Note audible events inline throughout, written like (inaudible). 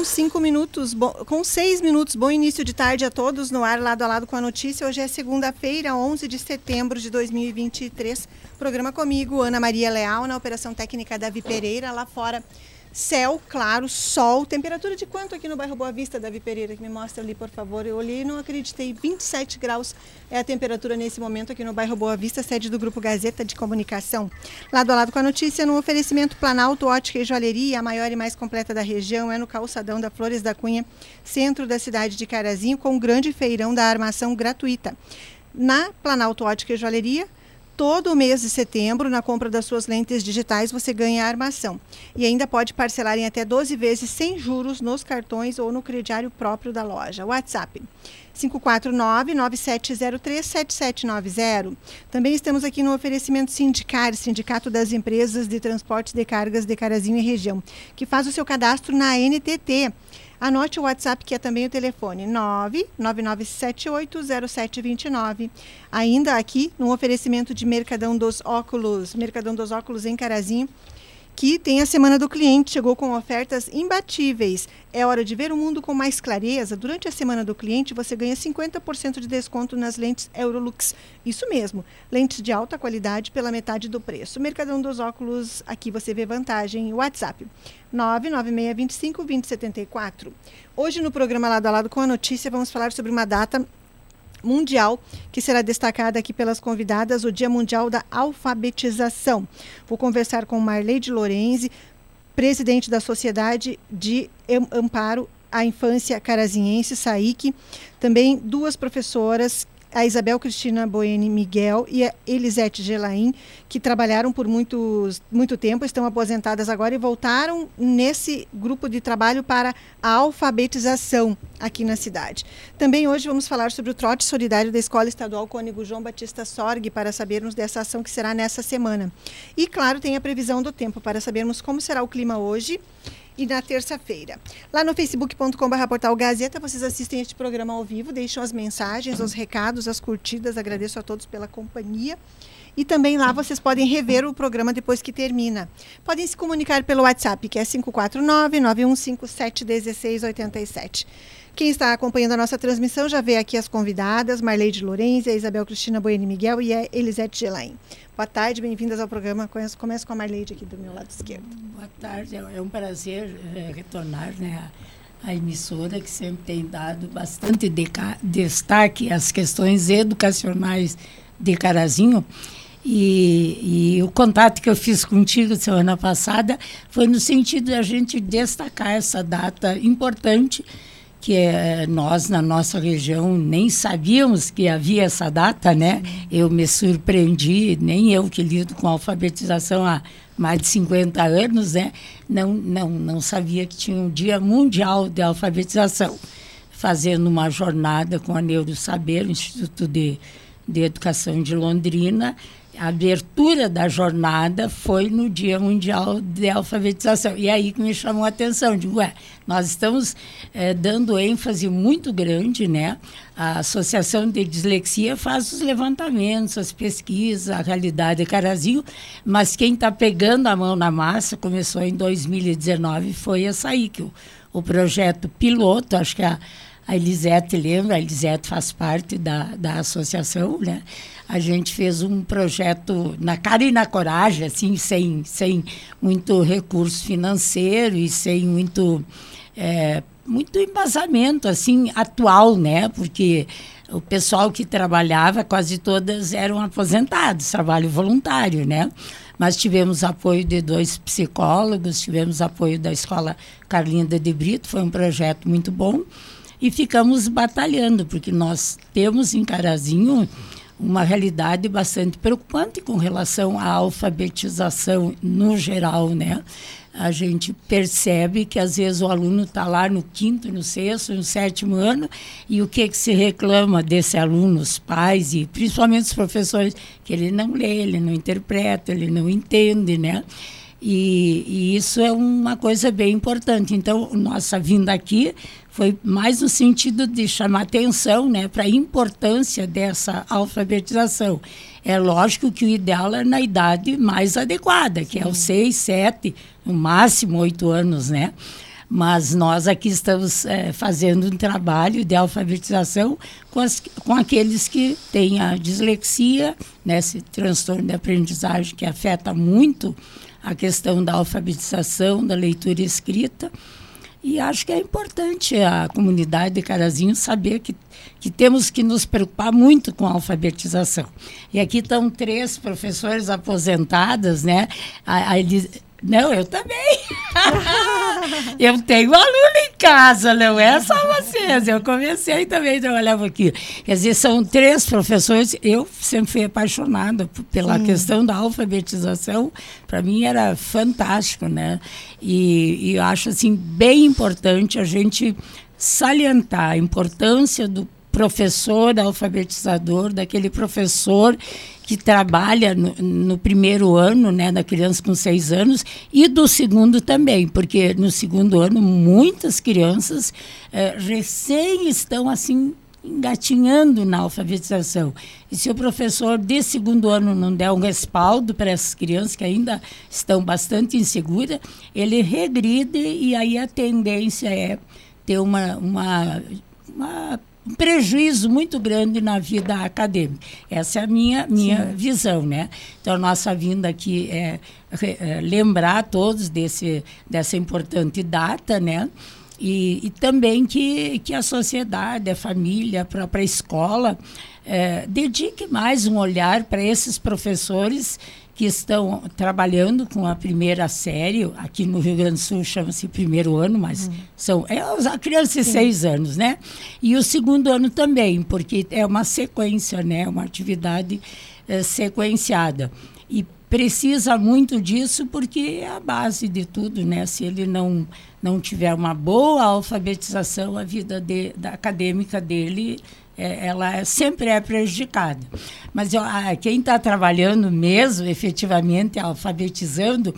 com cinco minutos, com seis minutos. Bom início de tarde a todos no ar, lado a lado com a notícia. Hoje é segunda-feira, 11 de setembro de 2023. Programa comigo, Ana Maria Leal, na Operação Técnica Davi Pereira, lá fora Céu, claro, sol. Temperatura de quanto aqui no bairro Boa Vista, Davi Pereira? Que me mostra ali, por favor. Eu olhei e não acreditei. 27 graus é a temperatura nesse momento aqui no bairro Boa Vista, sede do Grupo Gazeta de Comunicação. Lado a lado com a notícia, no oferecimento Planalto Ótica e Joalheria, a maior e mais completa da região, é no calçadão da Flores da Cunha, centro da cidade de Carazinho, com um grande feirão da armação gratuita. Na Planalto Ótica e Joalheria, todo mês de setembro, na compra das suas lentes digitais, você ganha a armação. E ainda pode parcelar em até 12 vezes sem juros nos cartões ou no crediário próprio da loja. WhatsApp 549-9703-7790. Também estamos aqui no oferecimento Sindicar, Sindicato das Empresas de Transportes de Cargas de Carazinho e Região, que faz o seu cadastro na NTT. Anote o WhatsApp, que é também o telefone 999780729. Ainda aqui, no oferecimento de Mercadão dos Óculos, Mercadão dos Óculos em Carazinho, que tem a Semana do Cliente, chegou com ofertas imbatíveis. É hora de ver o mundo com mais clareza. Durante a Semana do Cliente, você ganha 50% de desconto nas lentes Eurolux. Isso mesmo, lentes de alta qualidade pela metade do preço. Mercadão dos Óculos, aqui você vê vantagem. WhatsApp 996252074. Hoje no programa Lado a Lado com a Notícia, vamos falar sobre uma data mundial, que será destacada aqui pelas convidadas, o Dia Mundial da Alfabetização. Vou conversar com Marleide Lorenzi, presidente da Sociedade de Amparo à Infância Carazinhense, SAIC, também duas professoras a Isabel Cristina Boene Miguel e a Elisete Gelain, que trabalharam por muitos, muito tempo, estão aposentadas agora e voltaram nesse grupo de trabalho para a alfabetização aqui na cidade. Também hoje vamos falar sobre o trote solidário da Escola Estadual Cônigo João Batista Sorg, para sabermos dessa ação que será nessa semana. E, claro, tem a previsão do tempo para sabermos como será o clima hoje e na terça-feira. Lá no facebook.com.br portal Gazeta, vocês assistem este programa ao vivo, deixam as mensagens, os recados, as curtidas. Agradeço a todos pela companhia. E também lá vocês podem rever o programa depois que termina. Podem se comunicar pelo WhatsApp, que é 549-9157-1687. Quem está acompanhando a nossa transmissão já vê aqui as convidadas, Marleide Lourenço, Isabel Cristina Boeni Miguel e a Elisete Gelain. Boa tarde, bem-vindas ao programa. Começo com a Marleide aqui do meu lado esquerdo. Boa tarde, é, é um prazer é, retornar né, à emissora que sempre tem dado bastante destaque às questões educacionais de Carazinho. E, e, o contato que eu fiz contigo semana passada foi no sentido de a gente destacar essa data importante que é, nós na nossa região nem sabíamos que havia essa data, né? Eu me surpreendi, nem eu que lido com alfabetização há mais de 50 anos, né? Não, não, não sabia que tinha um Dia Mundial de Alfabetização, fazendo uma jornada com a Neurosaber, o Instituto de, de Educação de Londrina, a abertura da jornada foi no Dia Mundial de Alfabetização. E aí que me chamou a atenção. Digo, ué, nós estamos é, dando ênfase muito grande, né? A Associação de Dislexia faz os levantamentos, as pesquisas, a realidade é Carazinho, mas quem está pegando a mão na massa, começou em 2019, foi essa aí, que o, o projeto piloto, acho que a, a Elisete lembra, a Elisete faz parte da, da associação, né? a gente fez um projeto na cara e na coragem, assim, sem, sem muito recurso financeiro e sem muito, é, muito embasamento, assim, atual, né? Porque o pessoal que trabalhava, quase todas eram aposentados, trabalho voluntário, né? Mas tivemos apoio de dois psicólogos, tivemos apoio da Escola Carlinda de Brito, foi um projeto muito bom. E ficamos batalhando, porque nós temos em Carazinho uma realidade bastante preocupante com relação à alfabetização no geral, né? A gente percebe que às vezes o aluno está lá no quinto, no sexto, no sétimo ano e o que, que se reclama desse aluno, os pais e principalmente os professores, que ele não lê, ele não interpreta, ele não entende, né? E, e, isso é uma coisa bem importante. Então, nossa vinda aqui foi mais no sentido de chamar atenção né, para a importância dessa alfabetização. É lógico que o ideal é na idade mais adequada, que é os seis, sete, no máximo oito anos, né? Mas nós aqui estamos é, fazendo um trabalho de alfabetização com, as, com aqueles que têm a dislexia, né, esse transtorno de aprendizagem que afeta muito a questão da alfabetização, da leitura e escrita. E acho que é importante a comunidade de Carazinho saber que, que temos que nos preocupar muito com a alfabetização. E aqui estão três professores aposentadas, né? A, a Elis, não, eu também. (laughs) eu tenho aluno em casa, não é só vocês. Eu comecei também a trabalhar aqui. Quer dizer, são três professores. Eu sempre fui apaixonada pela Sim. questão da alfabetização. Para mim era fantástico, né? E, e eu acho assim bem importante a gente salientar a importância do professor alfabetizador, daquele professor que trabalha no, no, primeiro ano, né, da criança com seis anos, e do segundo também, porque no segundo ano muitas crianças eh, recém estão assim engatinhando na alfabetização. E se o professor de segundo ano não der um respaldo para essas crianças que ainda estão bastante inseguras, ele regride e aí a tendência é ter uma, uma, uma um prejuízo muito grande na vida acadêmica. Essa é a minha, minha visão, né? Então, a nossa vinda aqui é, é lembrar todos desse, dessa importante data, né? E, e, também que, que a sociedade, a família, a própria escola é, dedique mais um olhar para esses professores que estão trabalhando com a primeira série, aqui no Rio Grande do Sul chama-se primeiro ano, mas uhum. são é, a criança de Sim. seis anos, né? E o segundo ano também, porque é uma sequência, né? Uma atividade é, sequenciada. E precisa muito disso porque é a base de tudo, né? Se ele não não tiver uma boa alfabetização, a vida de, da acadêmica dele é, ela sempre é prejudicada. Mas eu, a, quem está trabalhando mesmo, efetivamente, alfabetizando,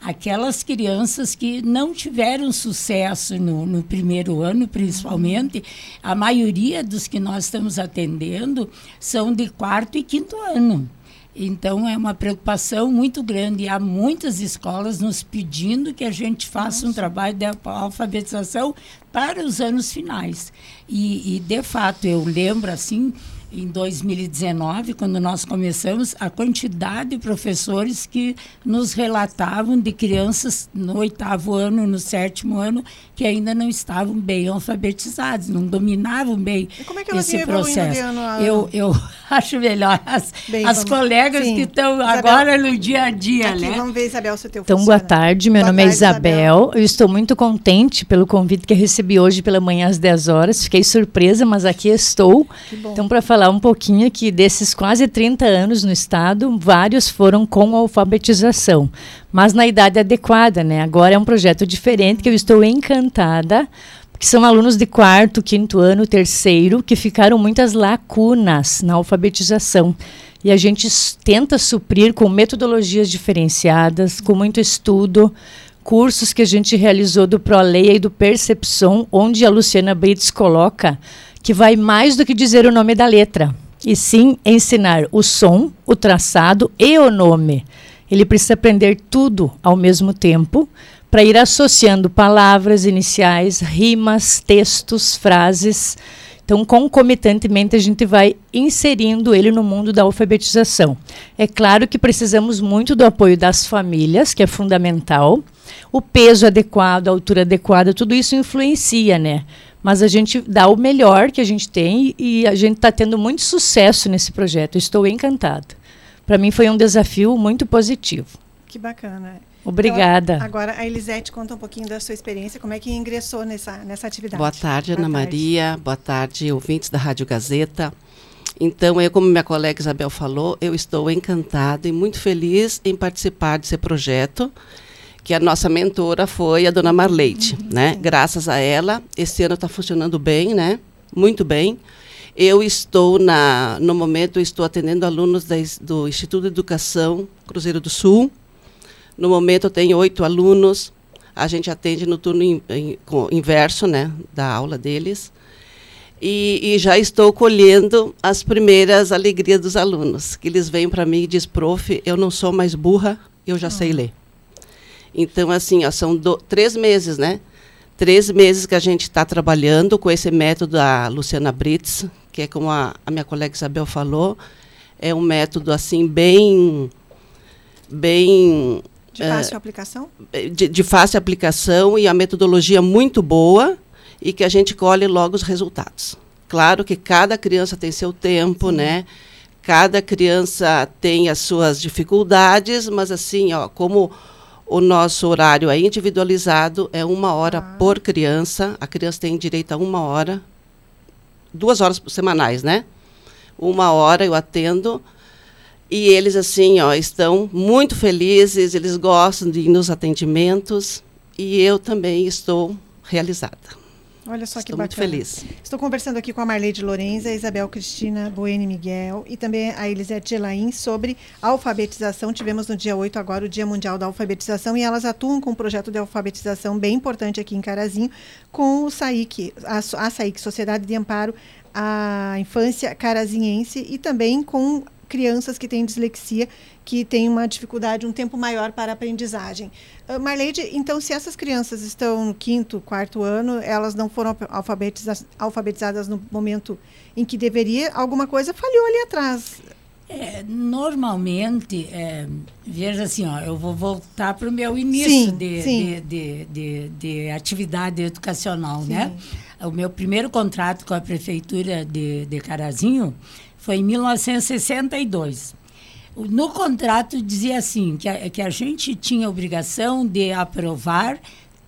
aquelas crianças que não tiveram sucesso no, no, primeiro ano, principalmente, a maioria dos que nós estamos atendendo são de quarto e quinto ano. Então, é uma preocupação muito grande. E há muitas escolas nos pedindo que a gente faça Nossa. um trabalho de alfabetização para os anos finais. E, e, de fato, eu lembro, assim, em 2019, quando nós começamos, a quantidade de professores que nos relatavam de crianças no oitavo ano, no sétimo ano, que ainda não estavam bem alfabetizados, não dominavam bem é esse processo. Eu, eu (laughs) acho melhor as, bem, as colegas sim. que estão agora no dia a dia, Aqui, né? Vamos ver, Isabel, se o teu Então, funciona. boa tarde, meu boa nome é tarde, é Isabel. Isabel. Eu estou muito contente pelo convite que recebi hoje pela manhã às 10 horas. Fiquei surpresa, mas aqui estou. Então, para falar falar um pouquinho que desses quase 30 anos no estado, vários foram com alfabetização, mas na idade adequada, né? Agora é um projeto diferente que eu estou encantada, que são alunos de quarto, quinto ano, terceiro, que ficaram muitas lacunas na alfabetização. E a gente tenta suprir com metodologias diferenciadas, com muito estudo, cursos que a gente realizou do ProLeia e do Percepção, onde a Luciana Brits coloca que vai mais do que dizer o nome da letra, e sim ensinar o som, o traçado e o nome. Ele precisa aprender tudo ao mesmo tempo para ir associando palavras iniciais, rimas, textos, frases. Então, concomitantemente, a gente vai inserindo ele no mundo da alfabetização. É claro que precisamos muito do apoio das famílias, que é fundamental. O peso adequado, a altura adequada, tudo isso influencia, né? Mas a gente dá o melhor que a gente tem e a gente está tendo muito sucesso nesse projeto. Estou encantada. Para mim foi um desafio muito positivo. Que bacana. Obrigada. Então, agora, a Elisete conta um pouquinho da sua experiência, como é que ingressou nessa, nessa atividade. Boa tarde, Boa Ana tarde. Maria. Boa tarde, ouvintes da Rádio Gazeta. Então, eu, como minha colega Isabel falou, eu estou encantada e muito feliz em participar desse projeto que a nossa mentora foi a dona Marleite, uhum, né? Graças a ela, esse ano está funcionando bem, né? Muito bem. Eu estou na, no momento estou atendendo alunos da, do Instituto de Educação Cruzeiro do Sul. No momento eu tenho oito alunos. A gente atende no turno in, in, inverso, né, da aula deles. E, e, já estou colhendo as primeiras alegrias dos alunos, que eles vêm para mim e dizem, prof, eu não sou mais burra, eu já oh. sei ler. Então, assim, ó, são do, três meses, né? três meses que a gente está trabalhando com esse método da Luciana Brits, que é como a, a minha colega Isabel falou, é um método assim bem bem de fácil é, aplicação de, de, fácil aplicação e a metodologia muito boa e que a gente colhe logo os resultados claro que cada criança tem seu tempo Sim. né cada criança tem as suas dificuldades mas assim ó como o nosso horário é individualizado é uma hora ah. por criança a criança tem direito a uma hora duas horas semanais né uma hora eu atendo e eles, assim, ó, estão muito felizes, eles gostam de ir nos atendimentos e eu também estou realizada. Olha só Estou que bacana. muito feliz. Estou conversando aqui com a Marleide Lorenza, a Isabel Cristina Bueno Miguel e também a Elisete Gelain sobre alfabetização. Tivemos no dia 8 agora o Dia Mundial da Alfabetização e elas atuam com um projeto de alfabetização bem importante aqui em Carazinho com o SAIC, a, a SAIC, Sociedade de Amparo à Infância Carazinhense e também com crianças que têm dislexia, que têm uma dificuldade, um tempo maior para a aprendizagem. Uh, Marleide, então, se essas crianças estão no quinto, quarto ano, elas não foram alfabetizadas, alfabetizadas no momento em que deveria, alguma coisa falhou ali atrás. É, normalmente, é, veja assim, ó, eu vou voltar para o meu início sim, de, sim. De, de, de, atividade educacional, sim. né? O meu primeiro contrato com a prefeitura de, de Carazinho foi em 1962. No contrato dizia assim, que a, que a gente tinha obrigação de aprovar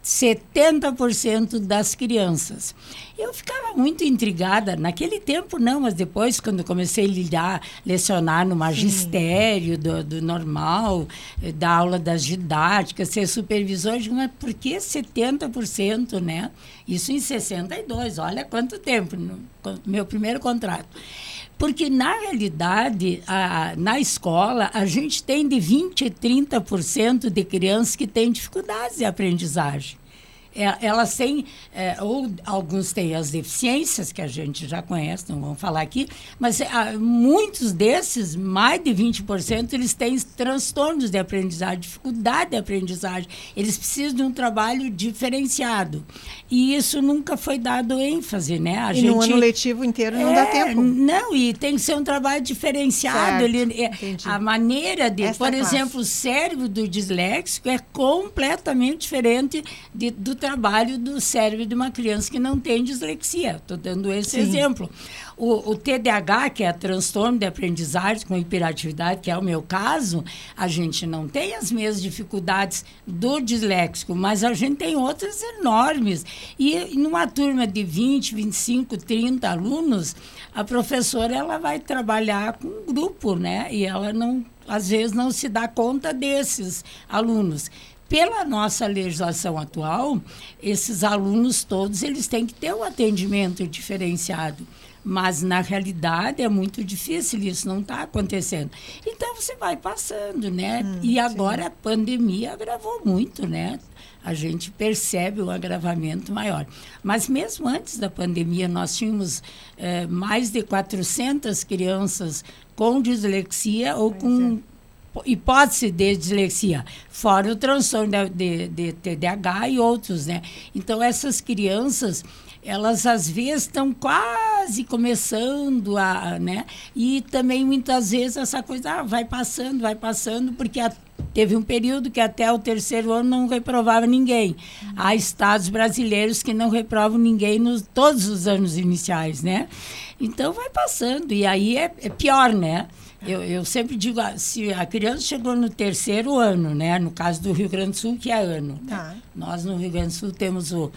70% das crianças. Eu ficava muito intrigada, naquele tempo não, mas depois, quando comecei a lidar, lecionar no magistério do, do, normal, eh, da aula das didáticas, ser supervisor, eu digo, mas por que 70%, né? Isso em 62, olha quanto tempo, no, meu primeiro contrato. Porque, na realidade, a, na escola, a gente tem de 20% a 30% de crianças que têm dificuldades de aprendizagem. É, elas têm, é, ou alguns têm as deficiências, que a gente já conhece, não vamos falar aqui, mas é, muitos desses, mais de 20%, eles têm transtornos de aprendizagem, dificuldade de aprendizagem. Eles precisam de um trabalho diferenciado. E isso nunca foi dado ênfase, né? A e gente, no ano letivo inteiro não dá é, tempo. Não, e tem que ser um trabalho diferenciado. Ele, é, a maneira de, Essa por exemplo, o cérebro do disléxico é completamente diferente de, do trabalho do cérebro de uma criança que não tem dislexia. Estou dando esse Sim. exemplo. O, o, TDAH, que é transtorno de aprendizagem com hiperatividade, que é o meu caso, a gente não tem as mesmas dificuldades do disléxico, mas a gente tem outras enormes. E numa turma de 20, 25, 30 alunos, a professora ela vai trabalhar com um grupo, né? E ela não às vezes não se dá conta desses alunos pela nossa legislação atual, esses alunos todos eles têm que ter um atendimento diferenciado. Mas, na realidade, é muito difícil, isso não está acontecendo. Então, você vai passando, né? Hum, e agora sim. a pandemia agravou muito, né? A gente percebe o agravamento maior. Mas, mesmo antes da pandemia, nós tínhamos eh, mais de 400 crianças com dislexia ou pois com é hipótese de dislexia, fora o transtorno de, de, de TDAH e outros, né? Então, essas crianças, elas às vezes estão quase começando a, né? E também muitas vezes essa coisa ah, vai passando, vai passando, porque a, teve um período que até o terceiro ano não reprovava ninguém. Uhum. Há estados brasileiros que não reprovam ninguém nos todos os anos iniciais, né? Então vai passando e aí é, é pior, né? Eu, eu sempre digo, ah, se a criança chegou no terceiro ano, né? No caso do Rio Grande do Sul, que é ano. Né? Tá. Né? Nós no Rio Grande do Sul temos o,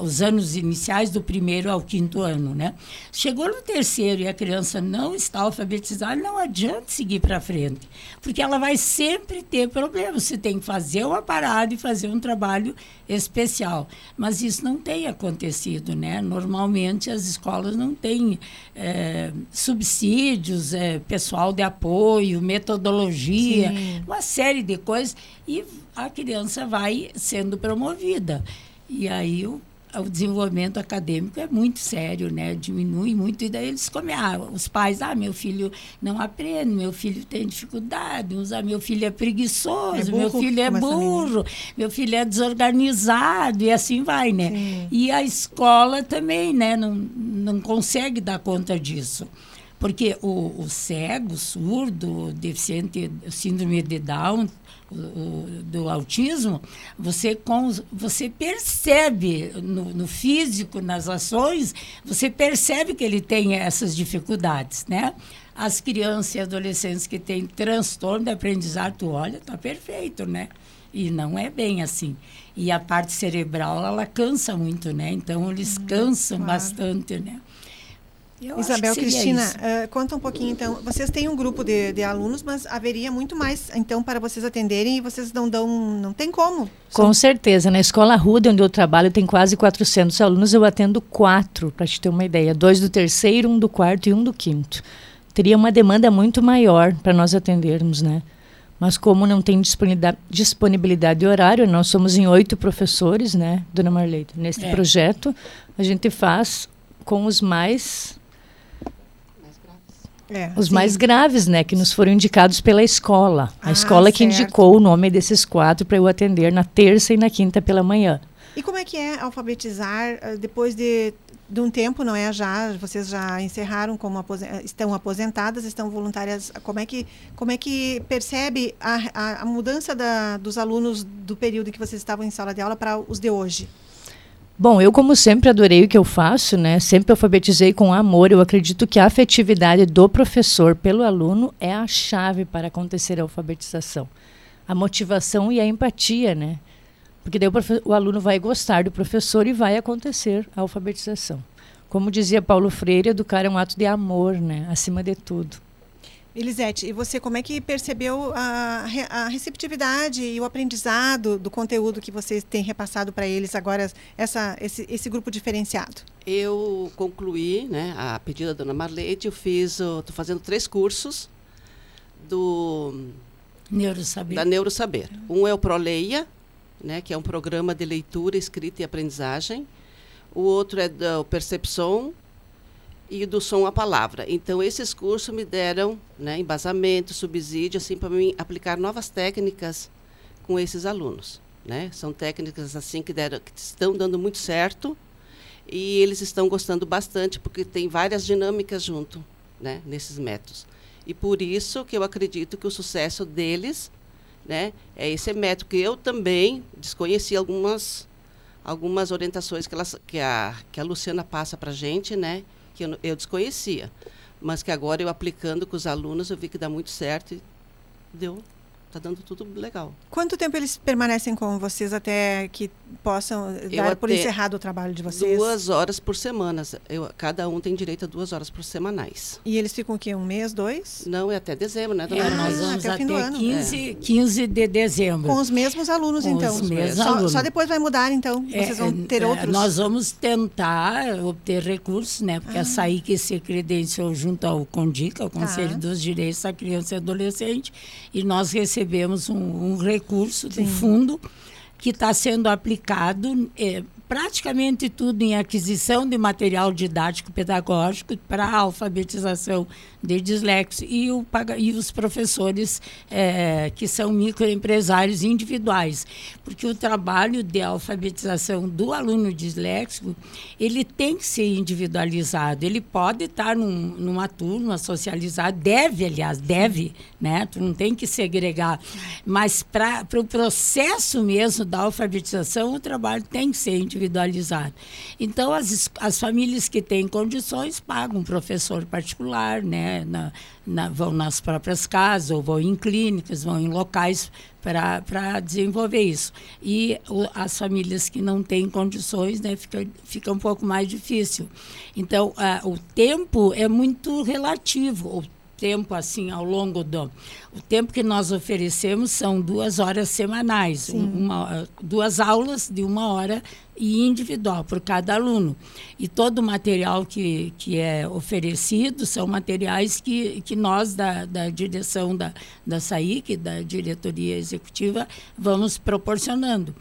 os anos iniciais do primeiro ao quinto ano, né? Chegou no terceiro e a criança não está alfabetizada, não adianta seguir para frente, porque ela vai sempre ter problemas. Você tem que fazer uma parada e fazer um trabalho especial, mas isso não tem acontecido, né? Normalmente as escolas não têm é, subsídios, é, pessoal de apoio, metodologia, Sim. uma série de coisas e a criança vai sendo promovida. E aí o o desenvolvimento acadêmico é muito sério, né? Diminui muito e daí eles comem, ah, os pais, ah, meu filho não aprende, meu filho tem dificuldade, uns, ah, meu filho é preguiçoso, é burro, meu filho é burro, meu filho é desorganizado e assim vai, né? Sim. E a escola também, né? Não, não consegue dar conta disso. Porque o, o cego, surdo, deficiente, síndrome de Down, do autismo, você, você percebe no, no, físico, nas ações, você percebe que ele tem essas dificuldades, né? As crianças e adolescentes que têm transtorno de aprendizado, tu olha, tá perfeito, né? E não é bem assim. E a parte cerebral, ela cansa muito, né? Então, eles hum, cansam claro. bastante, né? Eu Isabel Cristina, uh, conta um pouquinho então. Vocês têm um grupo de, de, alunos, mas haveria muito mais então para vocês atenderem e vocês não dão, não tem como. Com certeza. Na escola Ruda, onde eu trabalho, tem quase 400 alunos. Eu atendo quatro, para te ter uma ideia: dois do terceiro, um do quarto e um do quinto. Teria uma demanda muito maior para nós atendermos, né? Mas como não tem disponibilidade, disponibilidade de horário, nós somos em oito professores, né, Dona Marleita? Neste é. projeto, a gente faz com os mais é, os sim. mais graves, né, que nos foram indicados pela escola. A ah, escola certo. que indicou o nome desses quatro para eu atender na terça e na quinta pela manhã. E como é que é alfabetizar uh, depois de, de um tempo, não é? Já vocês já encerraram como aposen estão aposentadas, estão voluntárias. Como é que como é que percebe a, a, a mudança da, dos alunos do período em que vocês estavam em sala de aula para os de hoje? Bom, eu como sempre adorei o que eu faço, né? Sempre alfabetizei com amor. Eu acredito que a afetividade do professor pelo aluno é a chave para acontecer a alfabetização. A motivação e a empatia, né? Porque daí o, o aluno vai gostar do professor e vai acontecer a alfabetização. Como dizia Paulo Freire, educar é um ato de amor, né? Acima de tudo. Elisete, e você como é que percebeu a, a receptividade e o aprendizado do conteúdo que você tem repassado para eles agora, essa, esse, esse grupo diferenciado? Eu concluí, né, a pedido da dona Marleide, eu fiz, estou fazendo três cursos do Neurosaber. da Neurosaber. Um é o Proleia, né, que é um programa de leitura, escrita e aprendizagem. O outro é do Percepção, e do som à palavra. Então, esses cursos me deram né, embasamento, subsídio, assim, para mim aplicar novas técnicas com esses alunos. Né? São técnicas assim que, deram, que estão dando muito certo e eles estão gostando bastante porque tem várias dinâmicas junto né, nesses métodos. E por isso que eu acredito que o sucesso deles né, é esse método que eu também desconheci algumas algumas orientações que, que, a, que a Luciana passa para gente, né? Que eu, eu desconhecia, mas que agora eu aplicando com os alunos eu vi que dá muito certo e deu Está dando tudo legal. Quanto tempo eles permanecem com vocês até que possam dar por encerrado o trabalho de vocês? Duas horas por semana. Eu, cada um tem direito a duas horas por semanais. E eles ficam o quê? Um mês, dois? Não, é até dezembro, né, dona é, Nós vamos até, até 15, é. 15 de dezembro. Com os mesmos alunos, com então. Os mesmos só, alunos. só depois vai mudar, então? É, vocês vão ter é, outros? Nós vamos tentar obter recursos, né? Porque ah. a SAIC se credenciou junto ao CONDICA, o Conselho tá. dos Direitos da Criança e Adolescente, e nós recebemos um um recurso do fundo que está sendo aplicado é, praticamente tudo em aquisição de material didático pedagógico para a alfabetização de dislexo e, o, e os professores é, que são microempresários individuais. Porque o trabalho de alfabetização do aluno disléxico, ele tem que ser individualizado. Ele pode estar num, numa turma socializada, deve, aliás, deve, né? Tu não tem que segregar. Mas para o pro processo mesmo da alfabetização, o trabalho tem que ser individualizado individualizado. Então, as, as famílias que têm condições pagam um professor particular, né? Na, na, vão nas próprias casas, ou vão em clínicas, vão em locais para desenvolver isso. E o, as famílias que não têm condições, né, fica, fica um pouco mais difícil. Então, o tempo é muito relativo. O tempo assim ao longo do o tempo que nós oferecemos são duas horas semanais uma, duas aulas de uma hora e individual por cada aluno. E todo o material que, que é oferecido são materiais que, que nós da, da direção da, da SAIC, da diretoria executiva vamos proporcionando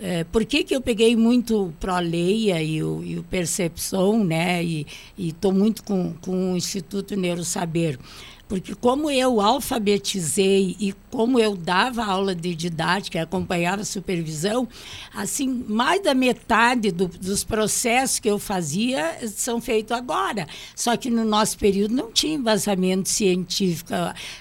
é, por que, que eu peguei muito Proleia e o, e o Percepção, né? E estou muito com, com o Instituto Neurosaber? Porque como eu alfabetizei e como eu dava aula de didática, acompanhava a supervisão, assim, mais da metade do, dos processos que eu fazia são feitos agora. Só que no nosso período não tinha embasamento científico,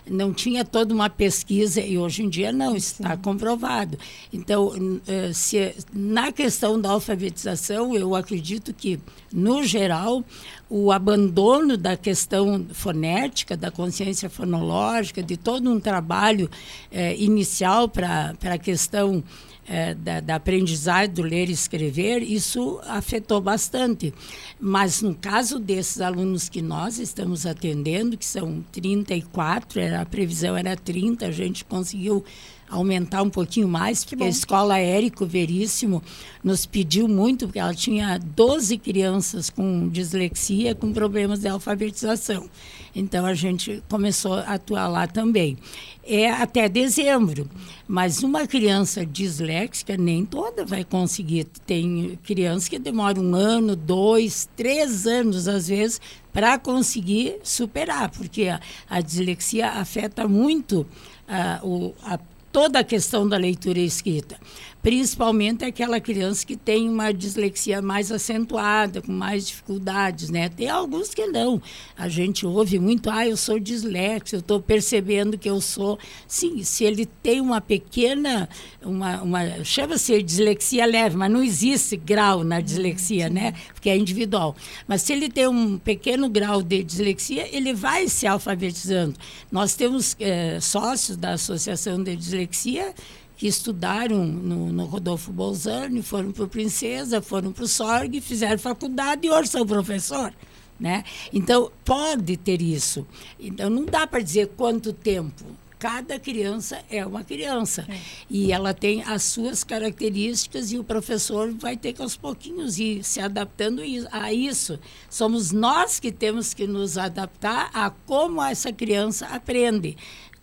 não tinha toda uma pesquisa, e hoje em dia não, está comprovado. Então, eh, se, na questão da alfabetização, eu acredito que, no geral, o abandono da questão fonética, da consciência fonológica, de todo um trabalho eh, inicial para a questão eh, da, da, aprendizagem do ler e escrever, isso afetou bastante. Mas no caso desses alunos que nós estamos atendendo, que são 34, era, a previsão era 30, a gente conseguiu aumentar um pouquinho mais, porque a escola Érico Veríssimo nos pediu muito, porque ela tinha 12 crianças com dislexia, com problemas de alfabetização. Então a gente começou a atuar lá também. É até dezembro, mas uma criança disléxica nem toda vai conseguir. Tem crianças que demoram um ano, dois, três anos às vezes para conseguir superar, porque a, a dislexia afeta muito uh, o, a toda a questão da leitura escrita principalmente aquela criança que tem uma dislexia mais acentuada, com mais dificuldades, né? Tem alguns que não. A gente ouve muito, ah, eu sou disléxico, eu estou percebendo que eu sou. Sim, se ele tem uma pequena, uma, uma chama-se dislexia leve, mas não existe grau na dislexia, né? Porque é individual. Mas se ele tem um pequeno grau de dislexia, ele vai se alfabetizando. Nós temos é, sócios da Associação de Dislexia que estudaram no, no Rodolfo Bolzani, foram para o Princesa, foram para o SORG, fizeram faculdade e hoje são professor. Né? Então, pode ter isso. Então, não dá para dizer quanto tempo. Cada criança é uma criança. É. E ela tem as suas características e o professor vai ter que, aos pouquinhos, ir se adaptando a isso. Somos nós que temos que nos adaptar a como essa criança aprende.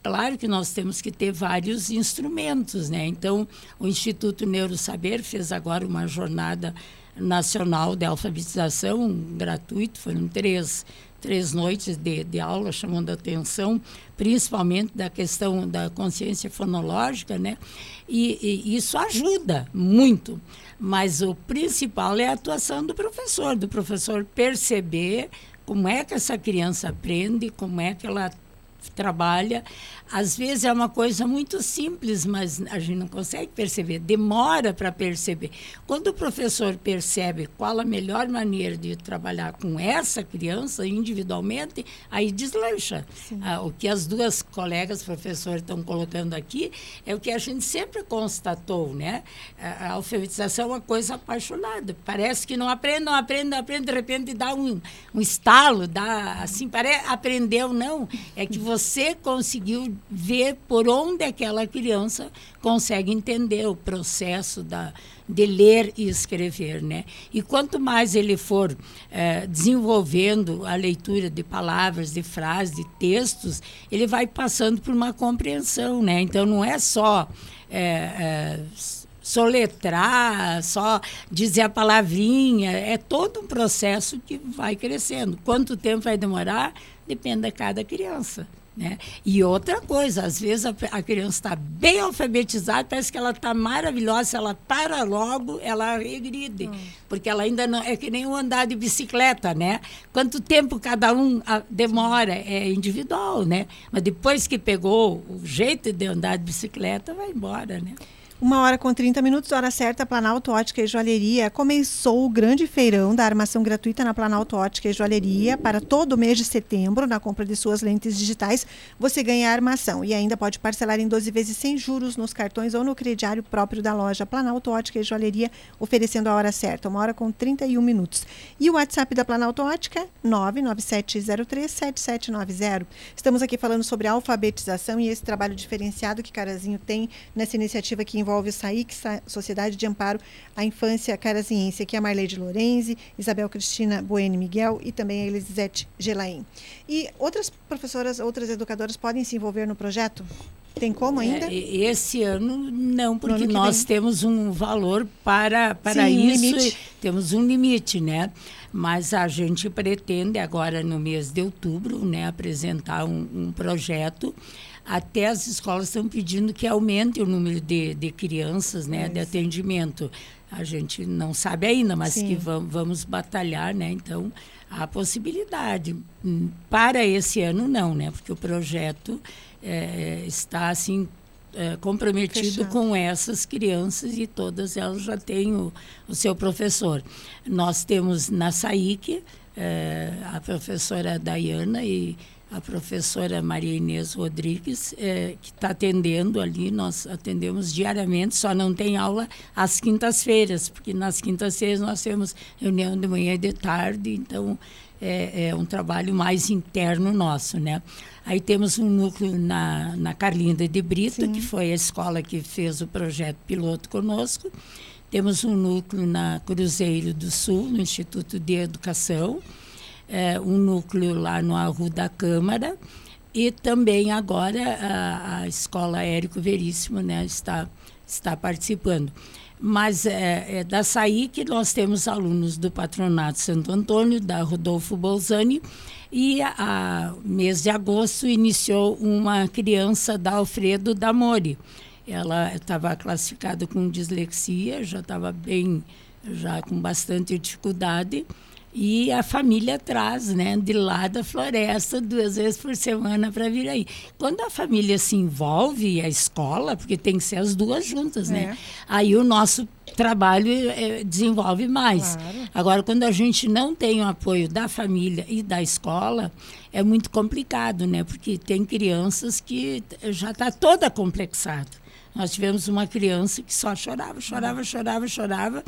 Claro que nós temos que ter vários instrumentos, né? Então, o Instituto Neurosaber fez agora uma jornada nacional de alfabetização gratuito, foram três, três noites de, de aula chamando a atenção, principalmente da questão da consciência fonológica, né? E, e, isso ajuda muito, mas o principal é a atuação do professor, do professor perceber como é que essa criança aprende, como é que ela trabalha. Às vezes é uma coisa muito simples, mas a gente não consegue perceber, demora para perceber. Quando o professor percebe qual a melhor maneira de trabalhar com essa criança individualmente, aí deslancha. Ah, o que as duas colegas professores estão colocando aqui é o que a gente sempre constatou, né? A, a alfabetização é uma coisa apaixonada. Parece que não aprende, não aprende, não aprende, de repente dá um, um estalo, dá assim, parece, aprendeu, não. É que você conseguiu ver por onde aquela criança consegue entender o processo da, de ler e escrever, né? E quanto mais ele for é, desenvolvendo a leitura de palavras, de frases, de textos, ele vai passando por uma compreensão, né? Então não é só é, é, soletrar, só dizer a palavrinha, é todo um processo que vai crescendo. Quanto tempo vai demorar? Depende de cada criança. Né? E outra coisa, às vezes a, a criança está bem alfabetizada, parece que ela está maravilhosa, se ela para logo, ela regride. Hum. Porque ela ainda não. É que nem um andar de bicicleta, né? Quanto tempo cada um a, demora, é individual, né? Mas depois que pegou o jeito de andar de bicicleta, vai embora, né? Uma hora com 30 minutos, hora certa, Planalto Ótica e Joalheria. Começou o grande feirão da armação gratuita na Planalto Ótica e Joalheria para todo o mês de setembro. Na compra de suas lentes digitais, você ganha a armação e ainda pode parcelar em 12 vezes sem juros nos cartões ou no crediário próprio da loja Planalto Ótica e Joalheria, oferecendo a hora certa, uma hora com 31 minutos. E o WhatsApp da Planalto Ótica, 997037790. Estamos aqui falando sobre alfabetização e esse trabalho diferenciado que Carazinho tem nessa iniciativa que o SAIC, Sociedade de Amparo à Infância Caraziense. Aqui é a Marley de Lorenzi, Isabel Cristina Bueno Miguel e também a Elisete Gelaim. E outras professoras, outras educadoras podem se envolver no projeto? Tem como ainda? É, esse ano não, porque ano nós vem. temos um valor para, para Sim, isso. Um temos um limite, né? Mas a gente pretende agora no mês de outubro, né, apresentar um, um projeto até as escolas estão pedindo que aumente o número de, de crianças, né, de atendimento. A gente não sabe ainda, mas Sim. que vamos, vamos batalhar, né? Então, há possibilidade. Hum, para esse ano, não, né? Porque o projeto é, está, assim, é, comprometido Fechado. com essas crianças e todas elas já têm o, o seu professor. Nós temos na SAIC é, a professora Dayana e a professora Maria Inês Rodrigues, é, que está atendendo ali, nós atendemos diariamente, só não tem aula às quintas-feiras, porque nas quintas-feiras nós temos reunião de manhã e de tarde, então é, é, um trabalho mais interno nosso, né? Aí temos um núcleo na, na Carlinda de Brito, Sim. que foi a escola que fez o projeto piloto conosco. Temos um núcleo na Cruzeiro do Sul, no Instituto de Educação é, um núcleo lá no Arru da Câmara e também agora a, a Escola Érico Veríssimo né, está, está participando. Mas é, é da SAI que nós temos alunos do Patronato Santo Antônio, da Rodolfo Bolzani, e a, a mês de agosto iniciou uma criança da Alfredo Damori. Ela estava classificada com dislexia, já estava bem, já com bastante dificuldade, e a família traz, né, de lá da floresta, duas vezes por semana para vir aí. Quando a família se envolve, a escola, porque tem que ser as duas juntas, né? é. né? Aí o nosso trabalho é, desenvolve mais. Claro. Agora, quando a gente não tem o apoio da família e da escola, é muito complicado, né? Porque tem crianças que já está toda complexada. Nós tivemos uma criança que só chorava, chorava, chorava, chorava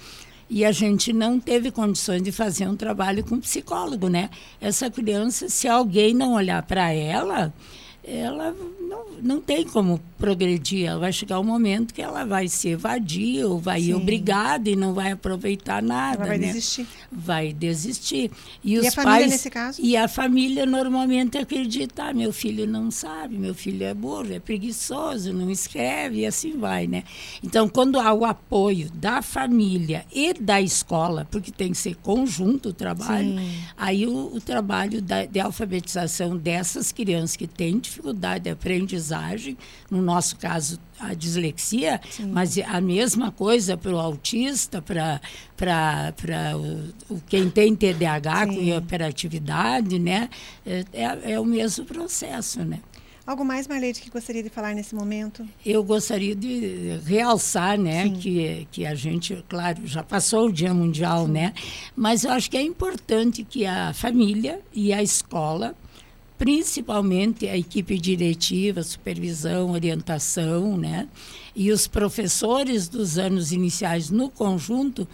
e a gente não teve condições de fazer um trabalho com psicólogo, né? Essa criança, se alguém não olhar para ela, ela não, não tem como progredir. Ela vai chegar um momento que ela vai se evadir ou vai Sim. ir obrigada e não vai aproveitar nada. Ela vai né? desistir. Vai desistir. E, e os a família, pais, nesse caso? E a família normalmente acredita, ah, meu filho não sabe, meu filho é burro, é preguiçoso, não escreve e assim vai, né? Então, quando há o apoio da família e da escola, porque tem que ser conjunto o trabalho, Sim. aí o, o trabalho da, de alfabetização dessas crianças que têm dificuldade de aprendizagem, no nosso caso a dislexia, Sim. mas a mesma coisa para o autista, para quem tem TDAH Sim. com hiperatividade, né? É, é, é, o mesmo processo, né? Algo mais, Marlete, que gostaria de falar nesse momento? Eu gostaria de realçar, né, que, que a gente, claro, já passou o Dia Mundial, Sim. né, mas eu acho que é importante que a família e a escola principalmente a equipe diretiva, supervisão, orientação, né? E os professores dos anos iniciais no conjunto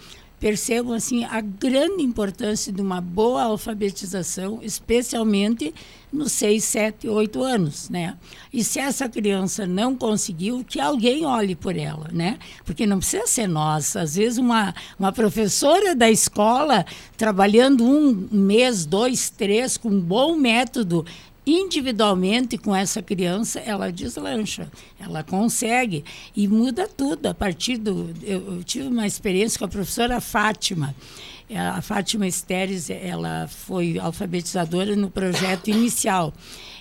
percebam assim a grande importância de uma boa alfabetização, especialmente nos 6, 7, 8 anos, né? E se essa criança não conseguiu, que alguém olhe por ela, né? Porque não precisa ser nós. Às vezes uma, uma professora da escola trabalhando um mês, dois, três, com um bom método individualmente com essa criança, ela deslancha, ela consegue e muda tudo. A partir do. Eu, eu tive uma experiência com a professora Fátima. A Fátima Esteres, ela foi alfabetizadora no projeto inicial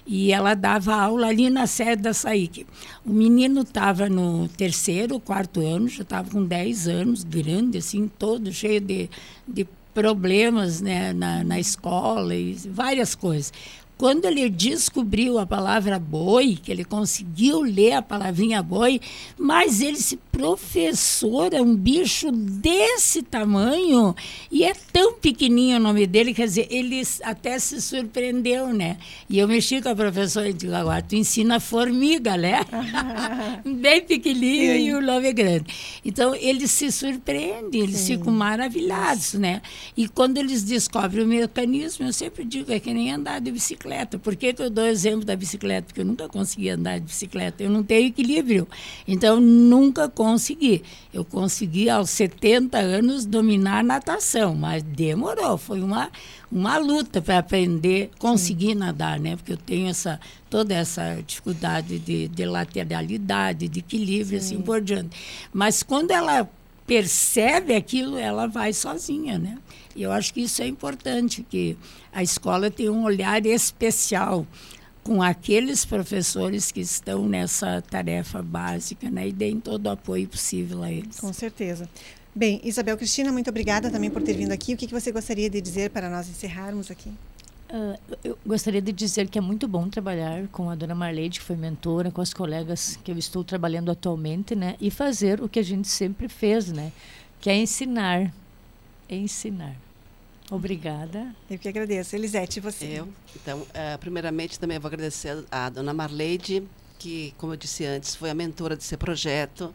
e ela dava aula ali na sede da SAIC. O menino estava no terceiro, quarto ano, já estava com 10 anos, grande, assim, todo cheio de, de problemas né, na, na escola e várias coisas. Quando ele descobriu a palavra boi, que ele conseguiu ler a palavrinha boi, mas ele se professor é um bicho desse tamanho e é tão pequenininho o nome dele, quer dizer, ele até se surpreendeu, né? E eu mexi com a professora e digo, agora tu ensina formiga, né? (laughs) (laughs) Bem pequenininho e o nome é grande. Então, eles se surpreendem, eles Sim. ficam maravilhados, né? E quando eles descobrem o mecanismo, eu sempre digo, é que nem andar de bicicleta. Por que, que eu dou exemplo da bicicleta? Porque eu nunca consegui andar de bicicleta, eu não tenho equilíbrio. Então, nunca consegui. Eu consegui aos 70 anos dominar a natação, mas demorou, foi uma, uma luta para aprender, conseguir Sim. nadar, né? Porque eu tenho essa toda essa dificuldade de, de lateralidade, de equilíbrio, assim Sim. assim por diante. Mas quando ela percebe aquilo, ela vai sozinha, né? E eu acho que isso é importante, que a escola tem um olhar especial com aqueles professores que estão nessa tarefa básica, né? E deem todo o apoio possível a eles. Com certeza. Bem, Isabel Cristina, muito obrigada também por ter vindo aqui. O que, que você gostaria de dizer para nós encerrarmos aqui? Uh, eu gostaria de dizer que é muito bom trabalhar com a dona Marleide, que foi mentora, com as colegas que eu estou trabalhando atualmente, né? E fazer o que a gente sempre fez, né? Que é ensinar. É ensinar. Obrigada. Eu que agradeço. Elisete, você? Eu. Então, uh, primeiramente também vou agradecer a dona Marleide, que, como eu disse antes, foi a mentora desse projeto.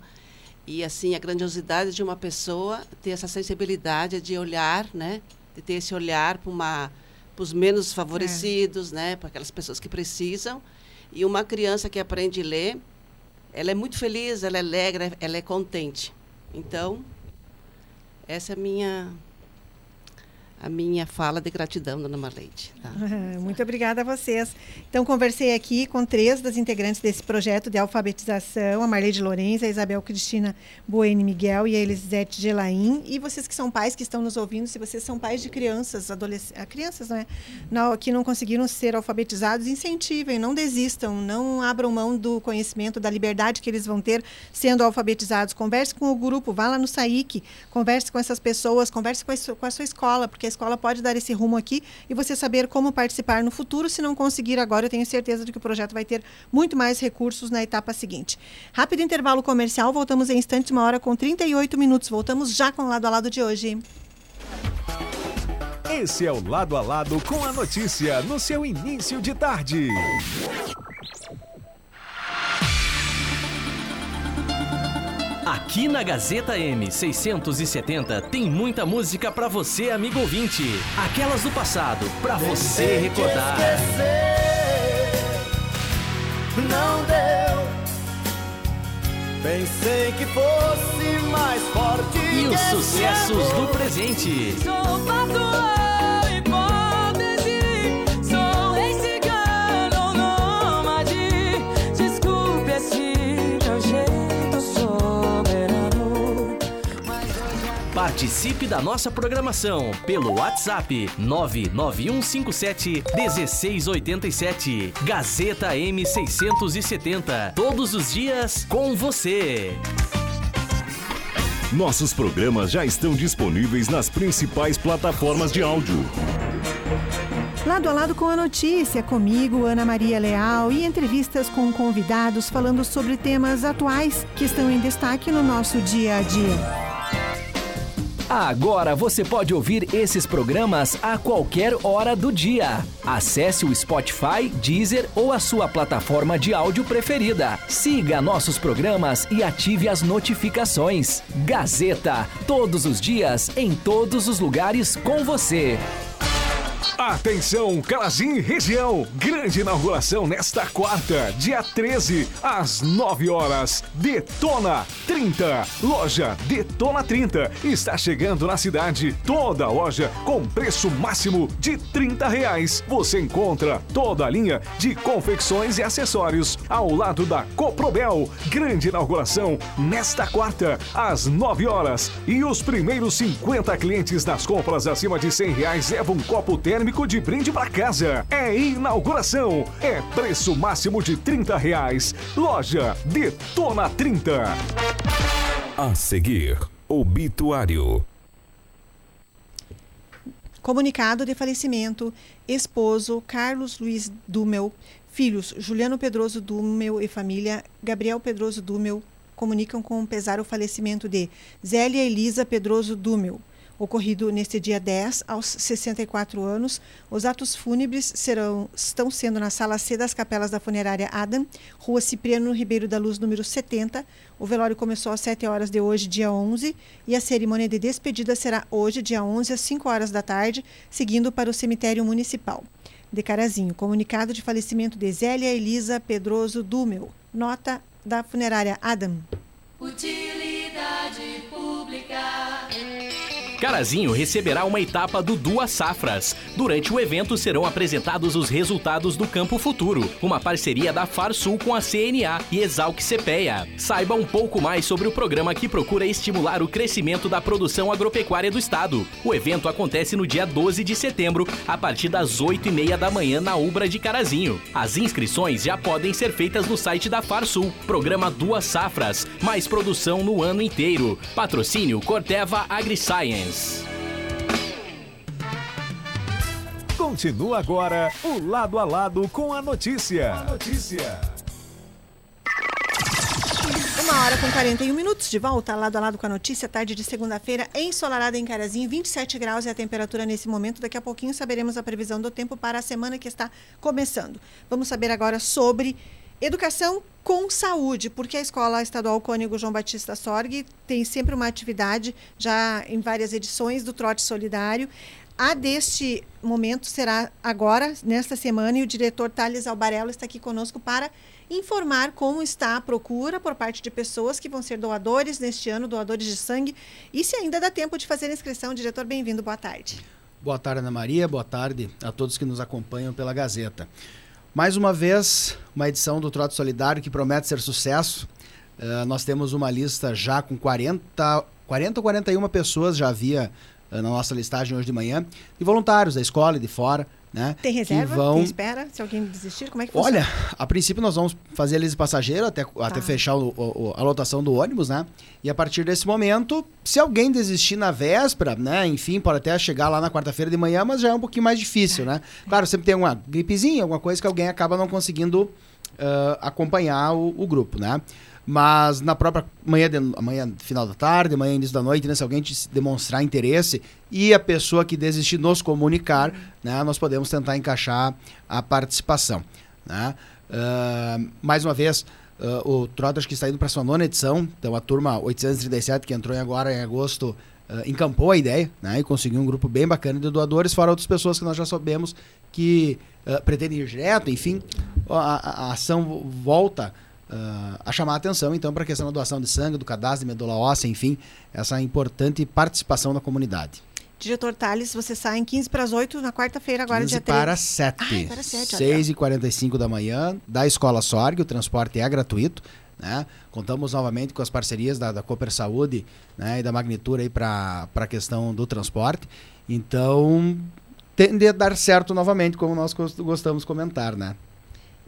E, assim, a grandiosidade de uma pessoa ter essa sensibilidade de olhar, né? De ter esse olhar para uma para os menos favorecidos, é. né, para aquelas pessoas que precisam. E uma criança que aprende a ler, ela é muito feliz, ela é alegre, ela é contente. Então, essa é a minha a minha fala de gratidão, dona Marleide. Tá? (laughs) Muito obrigada a vocês. Então, conversei aqui com três das integrantes desse projeto de alfabetização, a Marleide Lourenço, a Isabel Cristina Bueno Miguel e a Elisete Gelaim. E vocês que são pais, que estão nos ouvindo, se vocês são pais de crianças, adolescentes, ah, crianças, né? Não, que não conseguiram ser alfabetizados, incentivem, não desistam, não abram mão do conhecimento, da liberdade que eles vão ter sendo alfabetizados. Converse com o grupo, vá lá no SAIC, converse com essas pessoas, converse com a, com a sua escola, porque a escola pode dar esse rumo aqui e você saber como participar no futuro. Se não conseguir agora, eu tenho certeza de que o projeto vai ter muito mais recursos na etapa seguinte. Rápido intervalo comercial, voltamos em instantes, uma hora com 38 minutos. Voltamos já com o lado a lado de hoje. Esse é o Lado a Lado com a notícia no seu início de tarde. Aqui na Gazeta M670 tem muita música para você, amigo ouvinte. Aquelas do passado, para você recordar. não deu. Pensei que fosse mais forte. E os sucessos do presente. Sou Participe da nossa programação pelo WhatsApp 99157 1687. Gazeta M670. Todos os dias com você. Nossos programas já estão disponíveis nas principais plataformas de áudio. Lado a lado com a notícia, comigo, Ana Maria Leal, e entrevistas com convidados falando sobre temas atuais que estão em destaque no nosso dia a dia. Agora você pode ouvir esses programas a qualquer hora do dia. Acesse o Spotify, Deezer ou a sua plataforma de áudio preferida. Siga nossos programas e ative as notificações. Gazeta, todos os dias, em todos os lugares com você. Atenção, Calazim região. Grande inauguração nesta quarta, dia 13, às 9 horas. Detona 30. Loja Detona 30 está chegando na cidade. Toda a loja com preço máximo de 30 reais. Você encontra toda a linha de confecções e acessórios ao lado da Coprobel. Grande inauguração nesta quarta, às 9 horas. E os primeiros 50 clientes das compras acima de 100 reais levam um copo térmico de brinde para casa. É inauguração. É preço máximo de 30 reais. Loja Detona 30. A seguir, obituário. Comunicado de falecimento. Esposo Carlos Luiz Dumel. Filhos Juliano Pedroso Dumel e família. Gabriel Pedroso Dumel comunicam com pesar o falecimento de Zélia Elisa Pedroso Dumel ocorrido neste dia 10, aos 64 anos. Os atos fúnebres serão, estão sendo na sala C das capelas da funerária Adam, Rua Cipriano Ribeiro da Luz, número 70. O velório começou às 7 horas de hoje, dia 11, e a cerimônia de despedida será hoje, dia 11, às 5 horas da tarde, seguindo para o cemitério municipal. De Carazinho, comunicado de falecimento de Zélia Elisa Pedroso Dumel. Nota da funerária Adam. Utilidade pública. Carazinho receberá uma etapa do Duas Safras. Durante o evento serão apresentados os resultados do Campo Futuro, uma parceria da Farsul com a CNA e Exalc CPEA. Saiba um pouco mais sobre o programa que procura estimular o crescimento da produção agropecuária do estado. O evento acontece no dia 12 de setembro, a partir das 8 e meia da manhã na Ubra de Carazinho. As inscrições já podem ser feitas no site da Farsul. Programa Duas Safras, mais produção no ano inteiro. Patrocínio Corteva AgriScience. Continua agora o Lado a Lado com a notícia. A notícia. Uma hora com 41 minutos de volta, lado a lado com a notícia, tarde de segunda-feira, ensolarada em Carazinho, 27 graus é a temperatura nesse momento. Daqui a pouquinho saberemos a previsão do tempo para a semana que está começando. Vamos saber agora sobre Educação com saúde, porque a Escola Estadual Cônigo João Batista Sorg tem sempre uma atividade, já em várias edições, do Trote Solidário. A deste momento será agora, nesta semana, e o diretor Thales Albarello está aqui conosco para informar como está a procura por parte de pessoas que vão ser doadores neste ano, doadores de sangue, e se ainda dá tempo de fazer a inscrição. Diretor, bem-vindo, boa tarde. Boa tarde, Ana Maria, boa tarde a todos que nos acompanham pela Gazeta. Mais uma vez, uma edição do Trote Solidário que promete ser sucesso. Uh, nós temos uma lista já com 40, 40 ou 41 pessoas, já havia uh, na nossa listagem hoje de manhã, de voluntários da escola e de fora. Né, tem reserva? Vão... Tem espera? Se alguém desistir, como é que funciona? Olha, a princípio nós vamos fazer a lista passageiro até, tá. até fechar o, o, a lotação do ônibus, né? E a partir desse momento, se alguém desistir na véspera, né? Enfim, pode até chegar lá na quarta-feira de manhã, mas já é um pouquinho mais difícil, né? Claro, sempre tem uma gripezinha, alguma coisa que alguém acaba não conseguindo uh, acompanhar o, o grupo, né? Mas na própria manhã, de, amanhã, final da tarde, amanhã, início da noite, né, se alguém demonstrar interesse e a pessoa que desistir nos comunicar, né, nós podemos tentar encaixar a participação. Né? Uh, mais uma vez, uh, o Trotter que está indo para sua nona edição, então a turma 837 que entrou agora em agosto uh, encampou a ideia né, e conseguiu um grupo bem bacana de doadores, fora outras pessoas que nós já sabemos que pretendem ir direto, enfim, a, a ação volta Uh, a chamar a atenção, então, para a questão da doação de sangue, do cadastro de medula óssea, enfim, essa importante participação da comunidade. Diretor Thales, você sai em 15 para as 8 na quarta-feira, agora 15 dia 3. para 7. Ah, para 7 6 e 45 da manhã, da Escola Sorg, o transporte é gratuito. Né? Contamos novamente com as parcerias da, da Cooper Saúde né, e da Magnitura para a questão do transporte. Então, tende a dar certo novamente, como nós gostamos de comentar, né?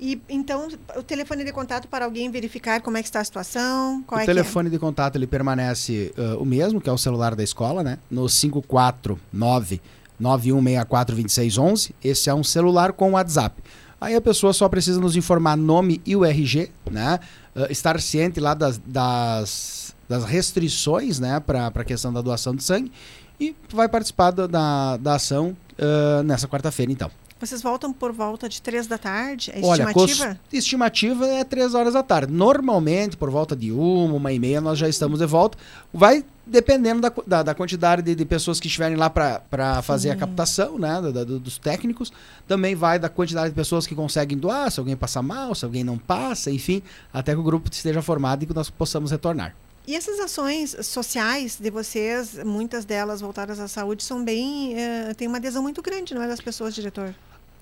E então o telefone de contato para alguém verificar como é que está a situação? o é, é? telefone é? de contato ele permanece uh, o mesmo, que é o celular da escola, né? No 549 9164 2611. Esse é um celular com WhatsApp. Aí a pessoa só precisa nos informar nome e o RG, né? Uh, estar ciente lá das, das, das restrições, né? Para a questão da doação de sangue. E vai participar da, da, da ação uh, nessa quarta-feira, então. Vocês voltam por volta de três da tarde? É Olha, estimativa? estimativa é três horas da tarde. Normalmente, por volta de uma, uma e meia, nós já estamos de volta. Vai dependendo da, da, da quantidade de, de, pessoas que estiverem lá para fazer a captação, né? Da, dos técnicos. Também vai da quantidade de pessoas que conseguem doar, se alguém passar mal, se alguém não passa, enfim, até que o grupo esteja formado e que nós possamos retornar. E essas ações sociais de vocês, muitas delas voltadas à saúde, são bem. Uh, tem uma adesão muito grande, não é, das pessoas, diretor?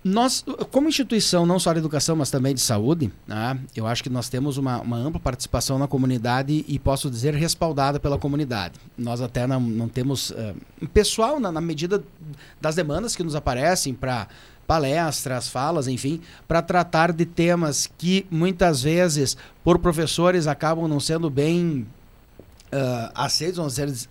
Nós, como instituição, não só de educação, mas também de saúde, né, eu acho que nós temos uma, uma, ampla participação na comunidade e posso dizer respaldada pela comunidade. Nós até não, não temos uh, pessoal na, na medida das demandas que nos aparecem para palestras, falas, enfim, para tratar de temas que muitas vezes, por professores, acabam não sendo bem uh, aceitos, vamos dizer,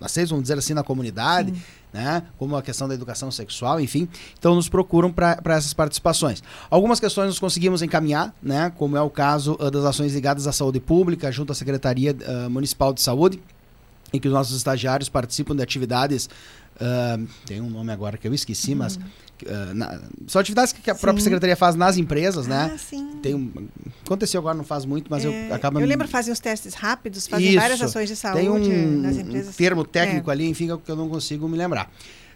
aceitos, vamos dizer assim, na comunidade. Sim né? como a questão da educação sexual, enfim. Então nos procuram para essas participações. Algumas questões nós conseguimos encaminhar, né? como é o caso uh, das ações ligadas à saúde pública, junto à Secretaria uh, Municipal de Saúde, em que os nossos estagiários participam de atividades. Uh, tem um nome agora que eu esqueci, uhum. Uh, na, são atividades que a sim. própria secretaria faz nas empresas, né? ah, Sim. Tem um, aconteceu agora, não faz muito, mas é, eu acaba. Eu lembro fazem os testes rápidos, fazem Isso. várias ações de saúde Tem um, nas empresas. Um termo técnico é. ali, enfim, que eu não consigo me lembrar.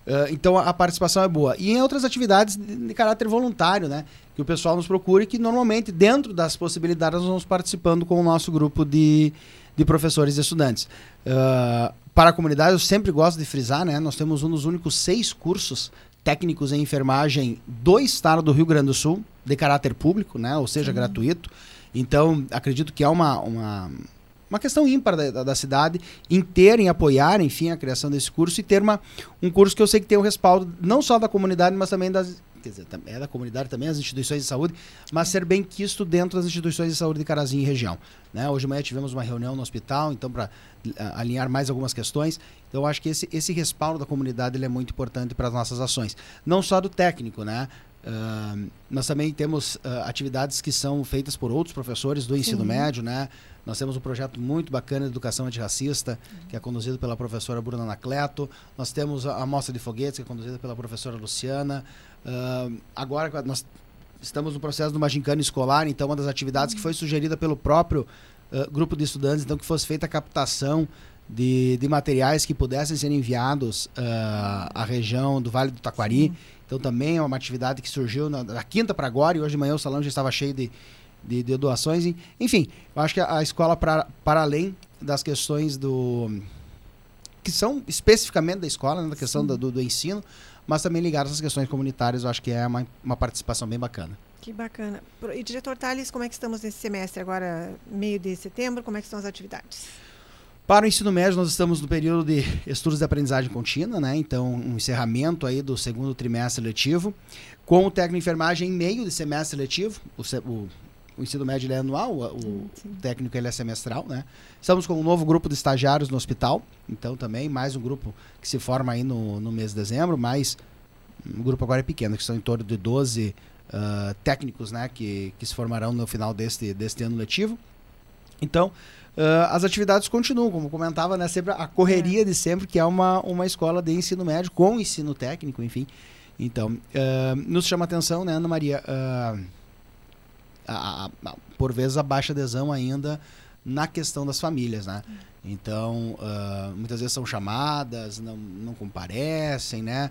Uh, então a, a, participação é boa. E em outras atividades de, de, caráter voluntário, né? Que o pessoal nos procure, que normalmente, dentro das possibilidades, nós vamos participando com o nosso grupo de, de professores e estudantes. Uh, para a comunidade, eu sempre gosto de frisar, né? Nós temos um dos únicos seis cursos técnicos em enfermagem do estado do Rio Grande do Sul, de caráter público, né? Ou seja, gratuito. Então, acredito que é uma, uma, uma questão ímpar da, da, cidade em ter, em apoiar, enfim, a criação desse curso e ter uma, um curso que eu sei que tem o respaldo não só da comunidade, mas também das quer dizer, é da comunidade também, as instituições de saúde, mas ser bem quisto dentro das instituições de saúde de Carazinho e região. Né? Hoje de manhã tivemos uma reunião no hospital, então, para alinhar mais algumas questões. Então, eu acho que esse, esse respaldo da comunidade é muito importante para as nossas ações. Não só do técnico, né? Uh, nós também temos uh, atividades que são feitas por outros professores do ensino Sim. médio, né? Nós temos um projeto muito bacana de educação antirracista, que é conduzido pela professora Bruna Anacleto. Nós temos a, a Mostra de Foguetes, que é conduzida pela professora Luciana. Uh, agora nós estamos no processo do Magincano escolar, então uma das atividades que foi sugerida pelo próprio uh, grupo de estudantes, então que fosse feita a captação de, de materiais que pudessem ser enviados uh, à região do Vale do Taquari. Sim. Então também é uma atividade que surgiu na, da quinta para agora e hoje de manhã o salão já estava cheio de, de, de doações. Enfim, eu acho que a, a escola, para, para além das questões do. que são especificamente da escola, né, da questão do, do, do, ensino, mas também ligadas às questões comunitárias, eu acho que é uma, uma participação bem bacana. Que bacana. E, diretor Thales, como é que estamos nesse semestre agora, meio de setembro? Como é que estão as atividades? Para o ensino médio, nós estamos no período de estudos de aprendizagem contínua, né? Então, um encerramento aí do segundo trimestre letivo, com o técnico de enfermagem em meio de semestre letivo. O, o o ensino médio é anual, o, técnico ele é semestral, né? Estamos com um novo grupo de estagiários no hospital, então também mais um grupo que se forma aí no, no mês de dezembro, mas o grupo agora é pequeno, que são em torno de 12 uh, ah, técnicos, né, que, que se formarão no final deste, deste ano letivo. Então, uh, as atividades continuam, como comentava, né, sempre a correria é. de sempre, que é uma, uma escola de ensino médio com ensino técnico, enfim. Então, uh, nos chama atenção, né, Ana Maria, a, a, por vezes a baixa adesão ainda na questão das famílias, né? Então, uh, muitas vezes são chamadas, não, não comparecem, né?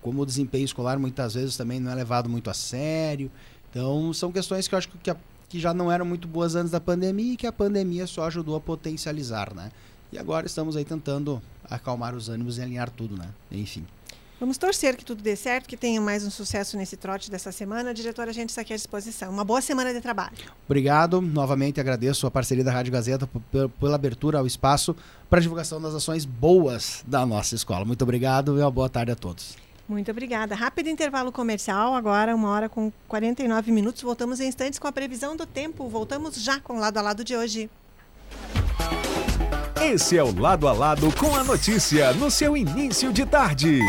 Como o desempenho escolar muitas vezes também não é levado muito a sério. Então, são questões que eu acho que, a, que já não eram muito boas antes da pandemia e que a pandemia só ajudou a potencializar, né? E agora estamos aí tentando acalmar os ânimos e alinhar tudo, né? Enfim. Vamos torcer que tudo dê certo, que tenha mais um sucesso nesse trote dessa semana. Diretora, a gente está aqui à disposição. Uma boa semana de trabalho. Obrigado. Novamente agradeço a parceria da Rádio Gazeta pela abertura ao espaço para a divulgação das ações boas da nossa escola. Muito obrigado e uma boa tarde a todos. Muito obrigada. Rápido intervalo comercial, agora uma hora com 49 minutos. Voltamos em instantes com a previsão do tempo. Voltamos já com o lado a lado de hoje. Esse é o Lado a Lado com a notícia no seu início de tarde.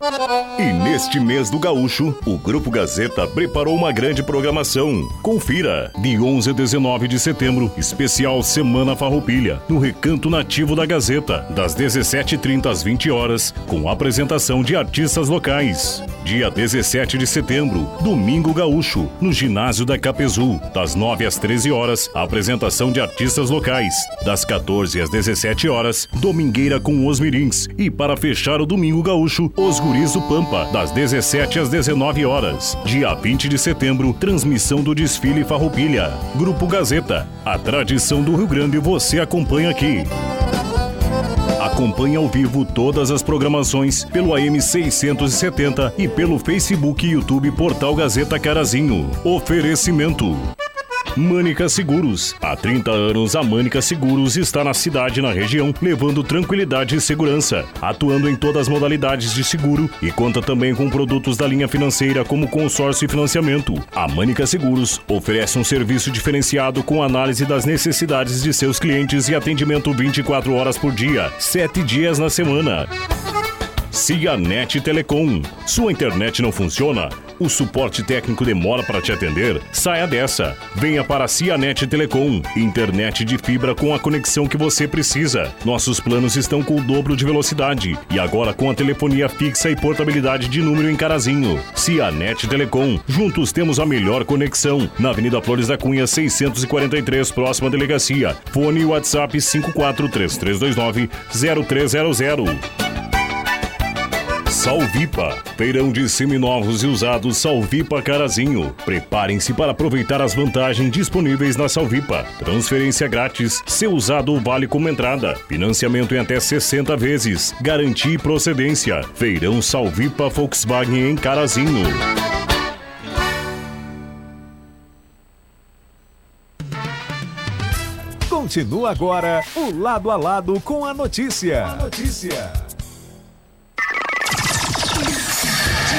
E neste mês do Gaúcho, o Grupo Gazeta preparou uma grande programação. Confira! De 11 a 19 de setembro, especial Semana Farroupilha, no Recanto Nativo da Gazeta, das 17h30 às 20 horas, com apresentação de artistas locais. Dia 17 de setembro, Domingo Gaúcho, no Ginásio da Capezu, das 9 às 13 horas, apresentação de artistas locais. Das 14 às 17 horas, Domingueira com os Mirins. E para fechar o Domingo Gaúcho, os Do Pampa, das 17 às 19 horas. Dia 20 de setembro, transmissão do desfile Farroupilha. Grupo Gazeta, a tradição do Rio Grande você acompanha aqui. Acompanhe ao vivo todas as programações pelo AM 670 e pelo Facebook e YouTube Portal Gazeta Carazinho. Oferecimento. Mânica Seguros. Há 30 anos, a Mânica Seguros está na cidade e na região, levando tranquilidade e segurança, atuando em todas as modalidades de seguro e conta também com produtos da linha financeira como consórcio e financiamento. A Mânica Seguros oferece um serviço diferenciado com análise das necessidades de seus clientes e atendimento 24 horas por dia, 7 dias na semana. Cianet Telecom. Sua internet não funciona? O suporte técnico demora para te atender? Saia dessa. Venha para a Cianet Telecom. Internet de fibra com a conexão que você precisa. Nossos planos estão com o dobro de velocidade. E agora com a telefonia fixa e portabilidade de número em Carazinho. Cianet Telecom. Juntos temos a melhor conexão. Na Avenida Flores da Cunha, 643, próxima delegacia. Fone WhatsApp 543329 0300. Salvipa, feirão de seminovos e usados Salvipa Carazinho. Preparem-se para aproveitar as vantagens disponíveis na Salvipa. Transferência grátis, seu usado vale como entrada. Financiamento em até 60 vezes. Garantia e procedência. Feirão Salvipa Volkswagen em Carazinho. Continua agora o lado a lado com a notícia. A notícia.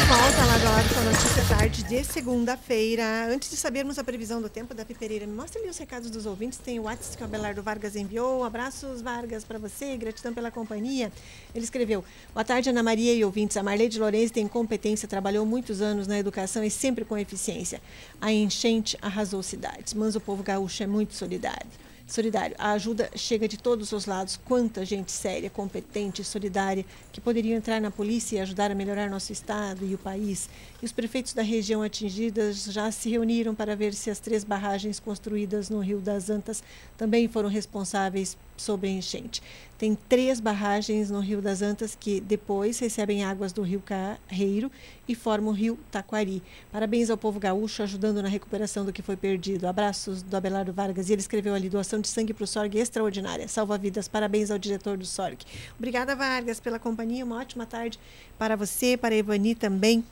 Volta lado a lado com a notícia tarde de segunda-feira. Antes de sabermos a previsão do tempo da Pereira, me mostra ali os recados dos ouvintes. Tem o WhatsApp que o Abelardo Vargas enviou. Abraços, Vargas, para você. Gratidão pela companhia. Ele escreveu: Boa tarde, Ana Maria e ouvintes. A Marlene Lourenço tem competência, trabalhou muitos anos na educação e sempre com eficiência. A enchente arrasou cidades, mas o povo gaúcho é muito solidário solidário. A ajuda chega de todos os lados. Quanta gente séria, competente, solidária, que poderiam entrar na polícia e ajudar a melhorar nosso estado e o país. E os prefeitos da região atingidas já se reuniram para ver se as três barragens construídas no Rio das Antas também foram responsáveis sobre enchente. Tem três barragens no Rio das Antas que depois recebem águas do Rio Carreiro e formam o Rio Taquari. Parabéns ao povo gaúcho ajudando na recuperação do que foi perdido. Abraços do Abelardo Vargas. E ele escreveu ali: doação de sangue para o SORG extraordinária. Salva vidas. Parabéns ao diretor do SORG. Obrigada, Vargas, pela companhia. Uma ótima tarde para você, para a Evani também.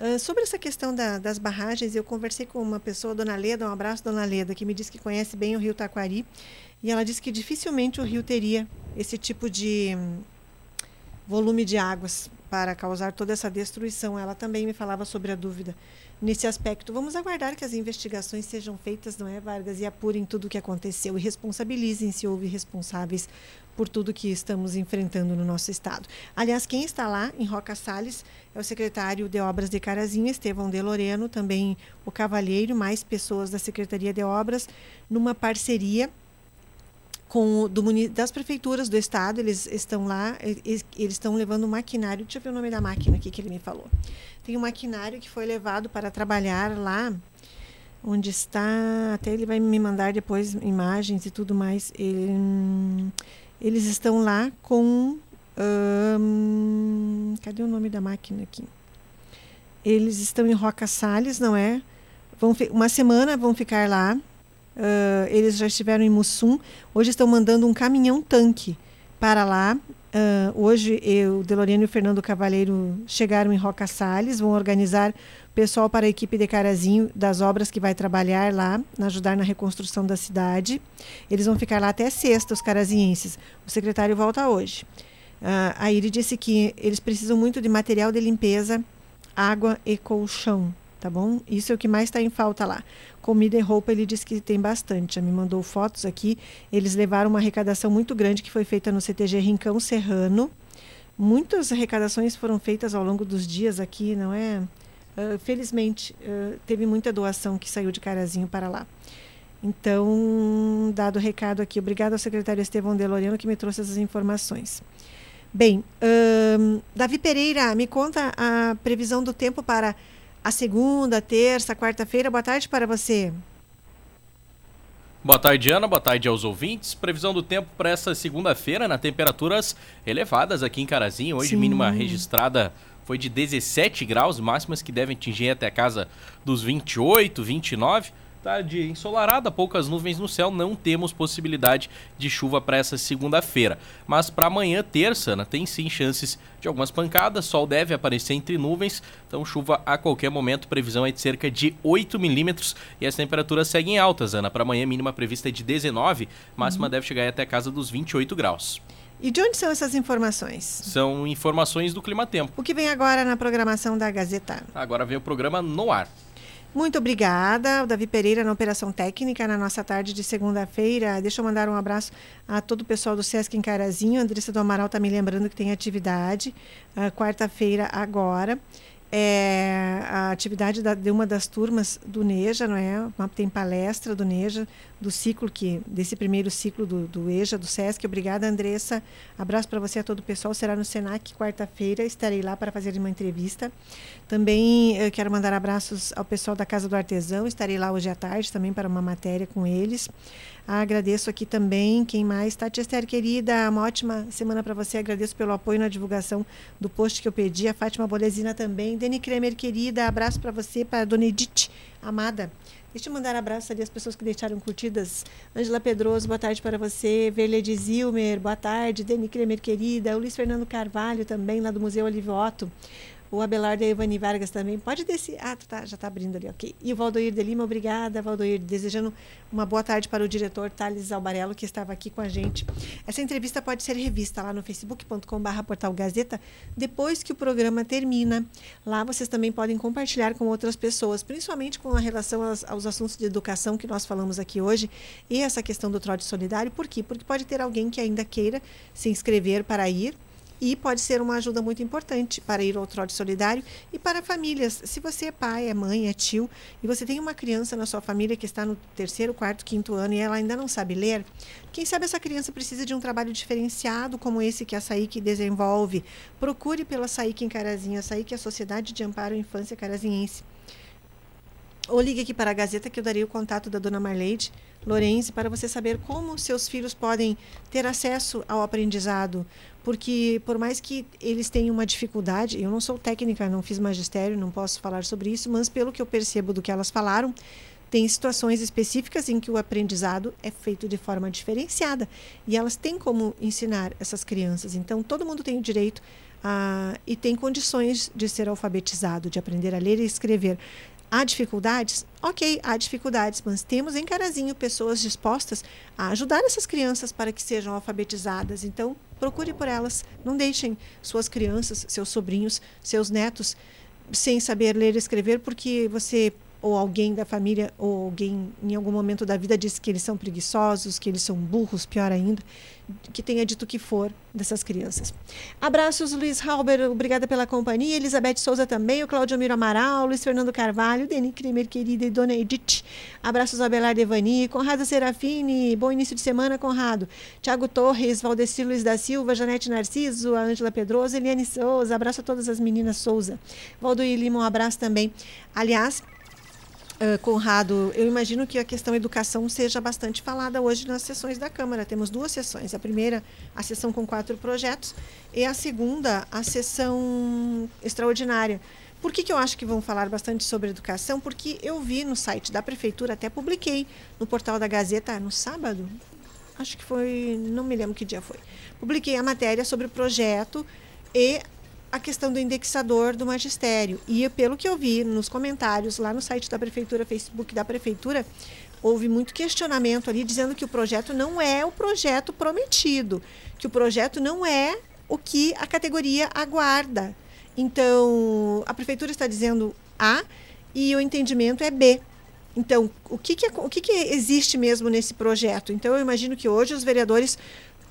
Uh, sobre essa questão da, das barragens, eu conversei com uma pessoa, Dona Leda, um abraço, Dona Leda, que me disse que conhece bem o Rio Taquari. E ela disse que dificilmente o rio teria esse tipo de hum, volume de águas para causar toda essa destruição. Ela também me falava sobre a dúvida nesse aspecto. Vamos aguardar que as investigações sejam feitas, não é, Vargas, e apurem tudo o que aconteceu e responsabilizem se houve responsáveis por tudo que estamos enfrentando no nosso estado. Aliás, quem está lá em Roca Salles é o secretário de Obras de Carazinho, Estevão de Loreno, também o Cavalheiro, mais pessoas da Secretaria de Obras, numa parceria com do, das prefeituras do estado, eles estão lá, eles, eles estão levando um maquinário, deixa eu ver o nome da máquina aqui que ele me falou. Tem um maquinário que foi levado para trabalhar lá onde está, até ele vai me mandar depois imagens e tudo mais. Ele, eles estão lá com hum, cadê o nome da máquina aqui? Eles estão em Roca Salles, não é? Vão uma semana vão ficar lá Uh, eles já estiveram em Mussum. Hoje estão mandando um caminhão-tanque para lá. Uh, hoje eu, Deloriano e o Fernando Cavalheiro chegaram em Roca Salles, vão organizar pessoal para a equipe de Carazinho das obras que vai trabalhar lá, ajudar na reconstrução da cidade. Eles vão ficar lá até sexta, os carazienses. O secretário volta hoje. Uh, aí ele disse que eles precisam muito de material de limpeza, água e colchão tá bom? Isso é o que mais está em falta lá. Comida e roupa, ele disse que tem bastante. Já me mandou fotos aqui. Eles levaram uma arrecadação muito grande que foi feita no CTG Rincão Serrano. Muitas arrecadações foram feitas ao longo dos dias aqui, não é? Uh, felizmente, uh, teve muita doação que saiu de Carazinho para lá. Então, dado o recado aqui, obrigado ao secretário Estevão Deloriano que me trouxe essas informações. Bem, uh, Davi Pereira, me conta a previsão do tempo para a segunda, terça, quarta-feira. Boa tarde para você. Boa tarde, Ana. Boa tarde aos ouvintes. Previsão do tempo para essa segunda-feira, na temperaturas elevadas aqui em Carazinho. Hoje, Sim. mínima registrada foi de 17 graus, máximas que devem atingir até a casa dos 28, 29. Tarde ensolarada, poucas nuvens no céu, não temos possibilidade de chuva para essa segunda-feira. Mas para amanhã, terça, né, tem sim chances de algumas pancadas, sol deve aparecer entre nuvens, então chuva a qualquer momento, previsão é de cerca de 8 milímetros e as temperaturas seguem altas, Ana. Para amanhã, mínima prevista é de 19, máxima uhum. deve chegar até a casa dos 28 graus. E de onde são essas informações? São informações do Clima Tempo. O que vem agora na programação da Gazeta? Agora vem o programa No Ar. Muito obrigada, o Davi Pereira na Operação Técnica, na nossa tarde de segunda-feira. Deixa eu mandar um abraço a todo o pessoal do Sesc em Carazinho. A Andressa do Amaral está me lembrando que tem atividade uh, quarta-feira agora. é a atividade da, de uma das turmas do NEJA, não é? Tem palestra do NEJA, do ciclo que desse primeiro ciclo do, do EJA, do SESC. Obrigada, Andressa. Abraço para você e a todo o pessoal. Será no Senac quarta-feira. Estarei lá para fazer uma entrevista. Também eh, quero mandar abraços ao pessoal da Casa do Artesão. Estarei lá hoje à tarde também para uma matéria com eles. Agradeço aqui também. Quem mais? Tati Esther, querida, uma ótima semana para você. Agradeço pelo apoio na divulgação do post que eu pedi. A Fátima Bolesina também. Deni Kremer, querida, abraço para você, para a Dona Edith, amada. Deixa eu mandar abraço ali às pessoas que deixaram curtidas. Ângela Pedroso, boa tarde para você. Verle de Zilmer, boa tarde. Deni Kremer, querida. O Luiz Fernando Carvalho também, lá do Museu Olívio Otto. O Abelardo e a Ivani Vargas também. Pode descer. Ah, tá, já está abrindo ali, ok. E o Valdoir de Lima, obrigada, Valdoir. Desejando uma boa tarde para o diretor Thales Albarello, que estava aqui com a gente. Essa entrevista pode ser revista lá no facebook.com.br portal Gazeta, depois que o programa termina. Lá vocês também podem compartilhar com outras pessoas, principalmente com relação aos, aos assuntos de educação que nós falamos aqui hoje e essa questão do trote solidário. Por quê? Porque pode ter alguém que ainda queira se inscrever para ir e pode ser uma ajuda muito importante para ir ao trote solidário e para famílias. Se você é pai, é mãe, é tio e você tem uma criança na sua família que está no terceiro, quarto, quinto ano e ela ainda não sabe ler, quem sabe essa criança precisa de um trabalho diferenciado como esse que a SAIC desenvolve. Procure pela SAIC em Carazinho, a SAIC é a Sociedade de Amparo à Infância Carazinhense. Ou ligue aqui para a Gazeta que eu darei o contato da dona Marleide Lorenzi para você saber como seus filhos podem ter acesso ao aprendizado. Porque, por mais que eles tenham uma dificuldade, eu não sou técnica, não fiz magistério, não posso falar sobre isso, mas pelo que eu percebo do que elas falaram, tem situações específicas em que o aprendizado é feito de forma diferenciada e elas têm como ensinar essas crianças. Então, todo mundo tem o direito a, e tem condições de ser alfabetizado, de aprender a ler e escrever. Há dificuldades? Ok, há dificuldades, mas temos em Carazinho pessoas dispostas a ajudar essas crianças para que sejam alfabetizadas. Então, procure por elas. Não deixem suas crianças, seus sobrinhos, seus netos sem saber ler e escrever, porque você ou alguém da família ou alguém em algum momento da vida disse que eles são preguiçosos, que eles são burros, pior ainda, que tenha dito o que for dessas crianças. Abraços, Luiz Halber, obrigada pela companhia. Elizabeth Souza também, o Claudio Miro Amaral, Luiz Fernando Carvalho, Deni Kremer, querida, e Dona Edith. Abraços, Abelar Devani, Conrado Serafini, bom início de semana, Conrado. Tiago Torres, Valdecir Luiz da Silva, Janete Narciso, Ângela Pedroso, Eliane Souza, abraço a todas as meninas Souza. Valdoir Lima, um abraço também. Aliás, Uh, Conrado, eu imagino que a questão educação seja bastante falada hoje nas sessões da Câmara. Temos duas sessões. A primeira, a sessão com quatro projetos, e a segunda, a sessão extraordinária. Por que, que eu acho que vão falar bastante sobre educação? Porque eu vi no site da Prefeitura, até publiquei no portal da Gazeta no sábado, acho que foi, não me lembro que dia foi. Publiquei a matéria sobre o projeto e a questão do indexador do magistério. E pelo que eu vi nos comentários lá no site da prefeitura, Facebook da prefeitura, houve muito questionamento ali dizendo que o projeto não é o projeto prometido, que o projeto não é o que a categoria aguarda. Então, a prefeitura está dizendo A e o entendimento é B. Então, o que, que, o que, que existe mesmo nesse projeto? Então, eu imagino que hoje os vereadores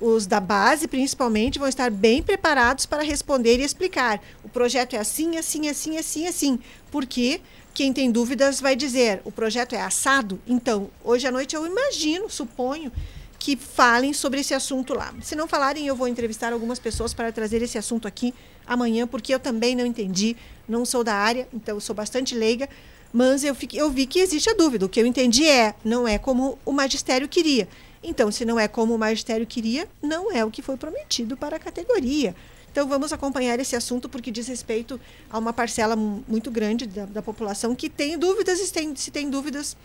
os da base, principalmente, vão estar bem preparados para responder e explicar. O projeto é assim, assim, assim, assim, assim. Porque quem tem dúvidas vai dizer: o projeto é assado? Então, hoje à noite eu imagino, suponho, que falem sobre esse assunto lá. Se não falarem, eu vou entrevistar algumas pessoas para trazer esse assunto aqui amanhã, porque eu também não entendi, não sou da área, então sou bastante leiga. Mas eu, fiquei, eu vi que existe a dúvida. O que eu entendi é, não é como o magistério queria. Então, se não é como o magistério queria, não é o que foi prometido para a categoria. Então, vamos acompanhar esse assunto, porque diz respeito a uma parcela muito grande da, da população que tem dúvidas, e tem, se tem dúvidas,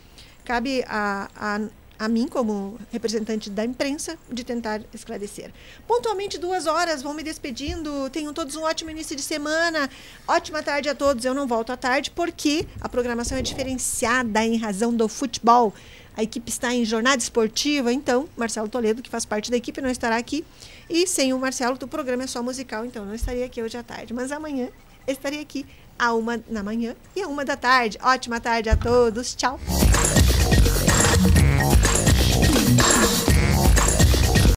cabe a, a, a mim, como representante da imprensa, de tentar esclarecer. Pontualmente, duas horas, vão me despedindo. Tenham todos um ótimo início de semana. Ótima tarde a todos. Eu não volto à tarde, porque a programação é diferenciada em razão do futebol a equipe está em jornada esportiva, então Marcelo Toledo, que faz parte da equipe, não estará aqui. E sem o Marcelo, o programa é só musical, então não estaria aqui hoje à tarde. Mas amanhã estarei aqui a uma na manhã e a uma da tarde. Ótima tarde a todos. Tchau.